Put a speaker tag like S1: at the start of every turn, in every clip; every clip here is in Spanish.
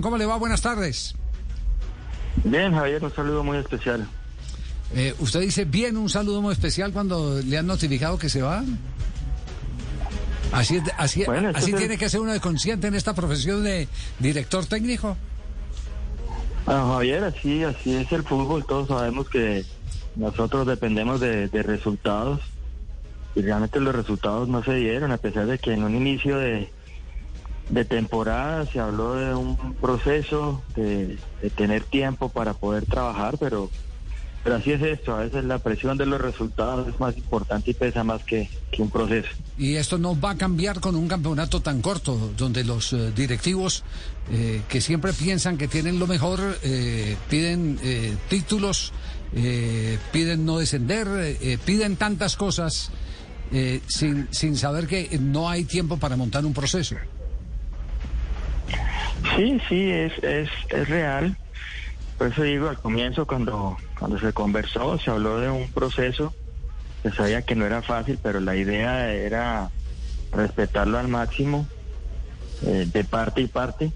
S1: ¿Cómo le va? Buenas tardes.
S2: Bien, Javier, un saludo muy especial.
S1: Eh, ¿Usted dice bien un saludo muy especial cuando le han notificado que se va? Así, es- así,
S2: Bueno,
S1: así
S2: es
S1: tiene que ser uno de consciente en esta profesión de director técnico.
S2: Ah, Javier, así, así es el fútbol. Todos sabemos que nosotros dependemos de, de resultados y realmente los resultados no se dieron, a pesar de que en un inicio de, de temporada se habló de un proceso, de, tener tiempo para poder trabajar, pero, pero así es esto. A veces la presión de los resultados es más importante y pesa más que, que un proceso.
S1: Y esto no va a cambiar con un campeonato tan corto, donde los eh, directivos eh, que siempre piensan que tienen lo mejor, eh, piden eh, títulos, piden no descender, piden tantas cosas sin, sin saber que no hay tiempo para montar un proceso.
S2: Sí, sí, es, es, es real. Por eso digo, al comienzo cuando, cuando se conversó, se habló de un proceso, se sabía que no era fácil, pero la idea era respetarlo al máximo, eh, de parte y parte.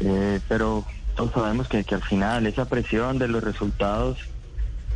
S2: Eh, pero todos sabemos que, que al final esa presión de los resultados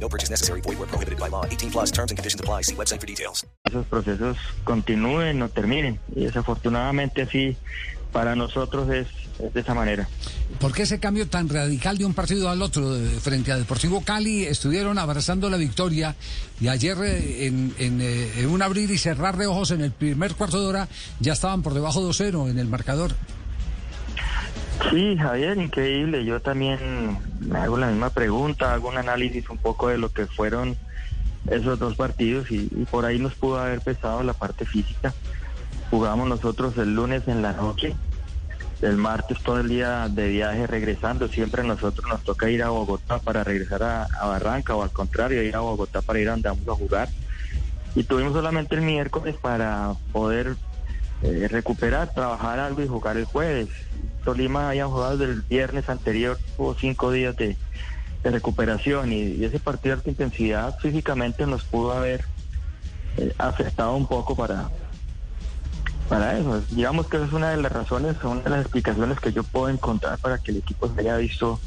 S3: No purchase necessary. Void where prohibited by law. 18 plus terms and conditions apply. See website for details.
S2: esos procesos continúen o terminen. Y desafortunadamente así para nosotros es, es de esa manera.
S1: ¿Por qué ese cambio tan radical de un partido al otro? Frente a Deportivo Cali estuvieron abrazando la victoria y ayer eh, en, en, eh, en un abrir y cerrar de ojos en el primer cuarto de hora ya estaban por debajo 2-0 en el marcador.
S2: Sí, Javier, increíble. Yo también me hago la misma pregunta, hago un análisis un poco de lo que fueron esos dos partidos y, por ahí nos pudo haber pesado la parte física. Jugamos nosotros el lunes en la noche, el martes todo el día de viaje regresando. Siempre nosotros nos toca ir a Bogotá para regresar a, Barranca o al contrario, ir a Bogotá para ir a donde vamos a jugar. Y tuvimos solamente el miércoles para poder eh, recuperar, trabajar algo y jugar el jueves. Tolima había jugado desde el viernes anterior, hubo cinco días de, de recuperación y, y ese partido de alta intensidad físicamente nos pudo haber eh, afectado un poco para, para eso. Digamos que esa es una de las razones, una de las explicaciones que yo puedo encontrar para que el equipo se haya visto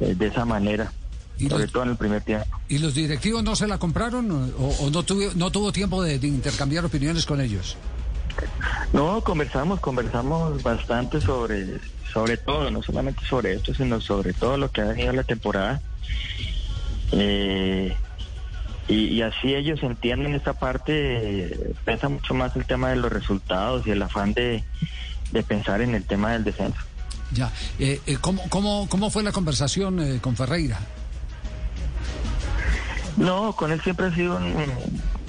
S2: eh, de esa manera,
S1: Y
S2: sobre
S1: los,
S2: todo en el primer tiempo.
S1: ¿Y los directivos no se la compraron o, o no, tuvo, no tuvo tiempo de, de intercambiar opiniones con ellos?
S2: No, conversamos, conversamos bastante sobre, sobre todo, no solamente sobre esto, sino sobre todo lo que ha venido la temporada. Eh, y, y así ellos entienden esta parte, eh, pesa mucho más el tema de los resultados y el afán de, de pensar en el tema del descenso.
S1: Ya. Eh, eh, ¿cómo, cómo, ¿Cómo fue la conversación eh, con Ferreira?
S2: No, con él siempre ha sido un-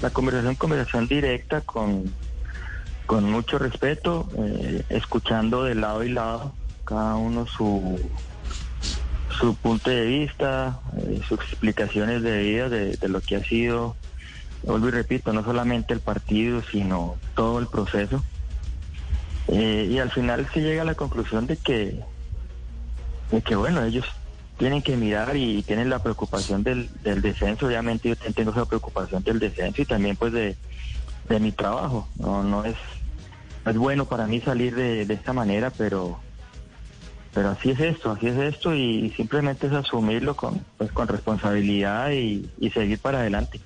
S2: la conversación, conversación directa, con, con mucho respeto, eh, escuchando de lado y lado cada uno su, su punto de vista, eh, sus explicaciones de vida de, lo que ha sido, vuelvo y repito, no solamente el partido, sino todo el proceso. Eh, y al final se llega a la conclusión de que, de que bueno, ellos tienen que mirar y tienen la preocupación del, descenso. Obviamente yo tengo esa preocupación del descenso y también pues de, de mi trabajo. No, no es, es bueno para mí salir de, de esta manera, pero pero así es esto, así es esto y simplemente es asumirlo con, pues, con responsabilidad y, y seguir para adelante.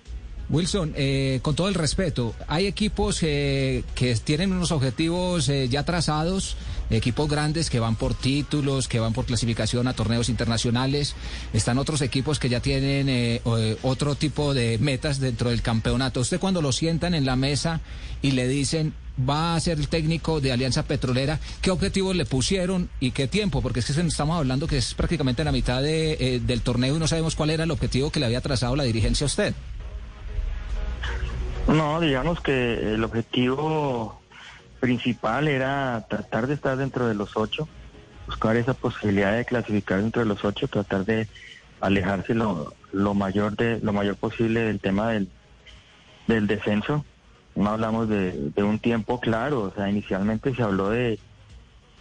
S4: Wilson, eh, con todo el respeto, hay equipos eh, que tienen unos objetivos eh, ya trazados equipos grandes que van por títulos, que van por clasificación a torneos internacionales. Están otros equipos que ya tienen eh, eh, otro tipo de metas dentro del campeonato. Usted cuando lo sientan en la mesa y le dicen va a ser el técnico de Alianza Petrolera, ¿qué objetivos le pusieron y qué tiempo? Porque es que estamos hablando que es prácticamente la mitad eh, del torneo y no sabemos cuál era el objetivo que le había trazado la dirigencia a usted.
S2: No, digamos que el objetivo principal era tratar de estar dentro de los ocho, buscar esa posibilidad de clasificar dentro de los ocho, tratar de alejarse lo, mayor de lo mayor posible del tema del, del descenso. No hablamos de, un tiempo claro, o sea, inicialmente se habló de,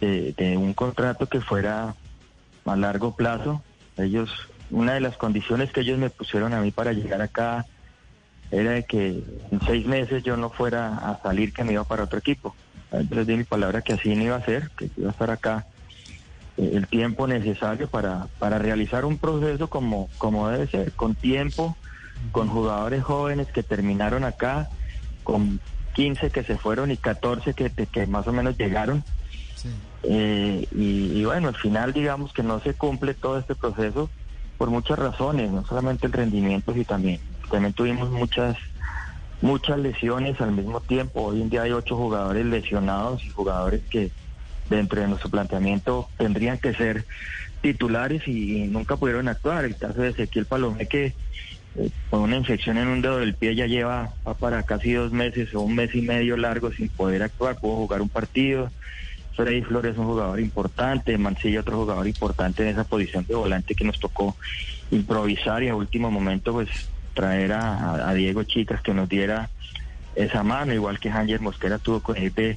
S2: de, un contrato que fuera a largo plazo. Ellos, una de las condiciones que ellos me pusieron a mí para llegar acá era de que en seis meses yo no fuera a salir que me iba para otro equipo. Les di mi palabra que así no iba a ser, que iba a estar acá eh, el tiempo necesario para, para realizar un proceso como, como debe ser, con tiempo, con jugadores jóvenes que terminaron acá, con 15 que se fueron y 14 que, que más o menos llegaron. Eh, y, y, bueno, al final digamos que no se cumple todo este proceso por muchas razones, no solamente el rendimiento, sino también también tuvimos muchas muchas lesiones al mismo tiempo. Hoy en día hay ocho jugadores lesionados y jugadores que dentro de nuestro planteamiento tendrían que ser titulares y nunca pudieron actuar. El caso de Ezequiel Palomé que eh, con una infección en un dedo del pie ya lleva para casi dos meses o un mes y medio largo sin poder actuar, pudo jugar un partido. Freddy Flores es un jugador importante, Mancilla otro jugador importante en esa posición de volante que nos tocó improvisar y a último momento pues traer a, Diego Chicas que nos diera esa mano, igual que Ángel Mosquera tuvo con el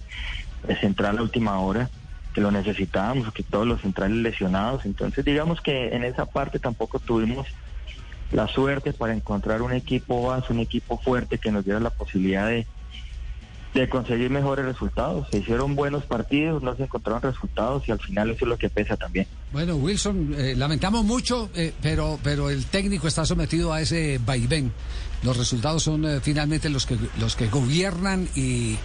S2: central a última hora, que lo necesitábamos, que todos los centrales lesionados. Entonces, digamos que en esa parte tampoco tuvimos la suerte para encontrar un equipo base, un equipo fuerte que nos diera la posibilidad de, de conseguir mejores resultados. Se hicieron buenos partidos, no se encontraron resultados y al final eso es lo que pesa también.
S1: Bueno, Wilson, eh, lamentamos mucho, eh, pero, pero el técnico está sometido a ese vaivén. Los resultados son eh, finalmente los que, los que gobiernan y,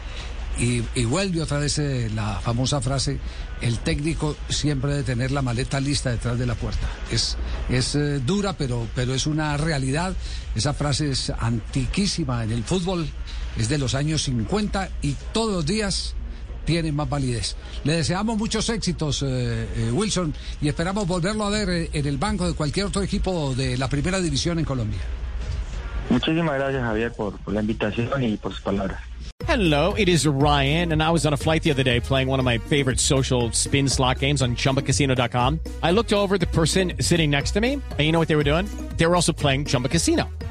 S1: y, vuelve otra vez la famosa frase, el técnico siempre debe tener la maleta lista detrás de la puerta. Es, es dura, pero, pero es una realidad. Esa frase es antiquísima en el fútbol es de los años 50 y todos los días tiene más validez. Le deseamos muchos éxitos, eh, eh, Wilson, y esperamos volverlo a ver eh, en el banco de cualquier otro equipo de la primera división en Colombia.
S2: Muchísimas gracias, Javier, por, por la invitación y por sus palabras.
S5: Hello, it is Ryan, and I was on a flight the other day playing one of my favorite social spin slot games on chumbacasino.com. I looked over the person sitting next to me, and you know what they were doing? They were also playing Chumba Casino.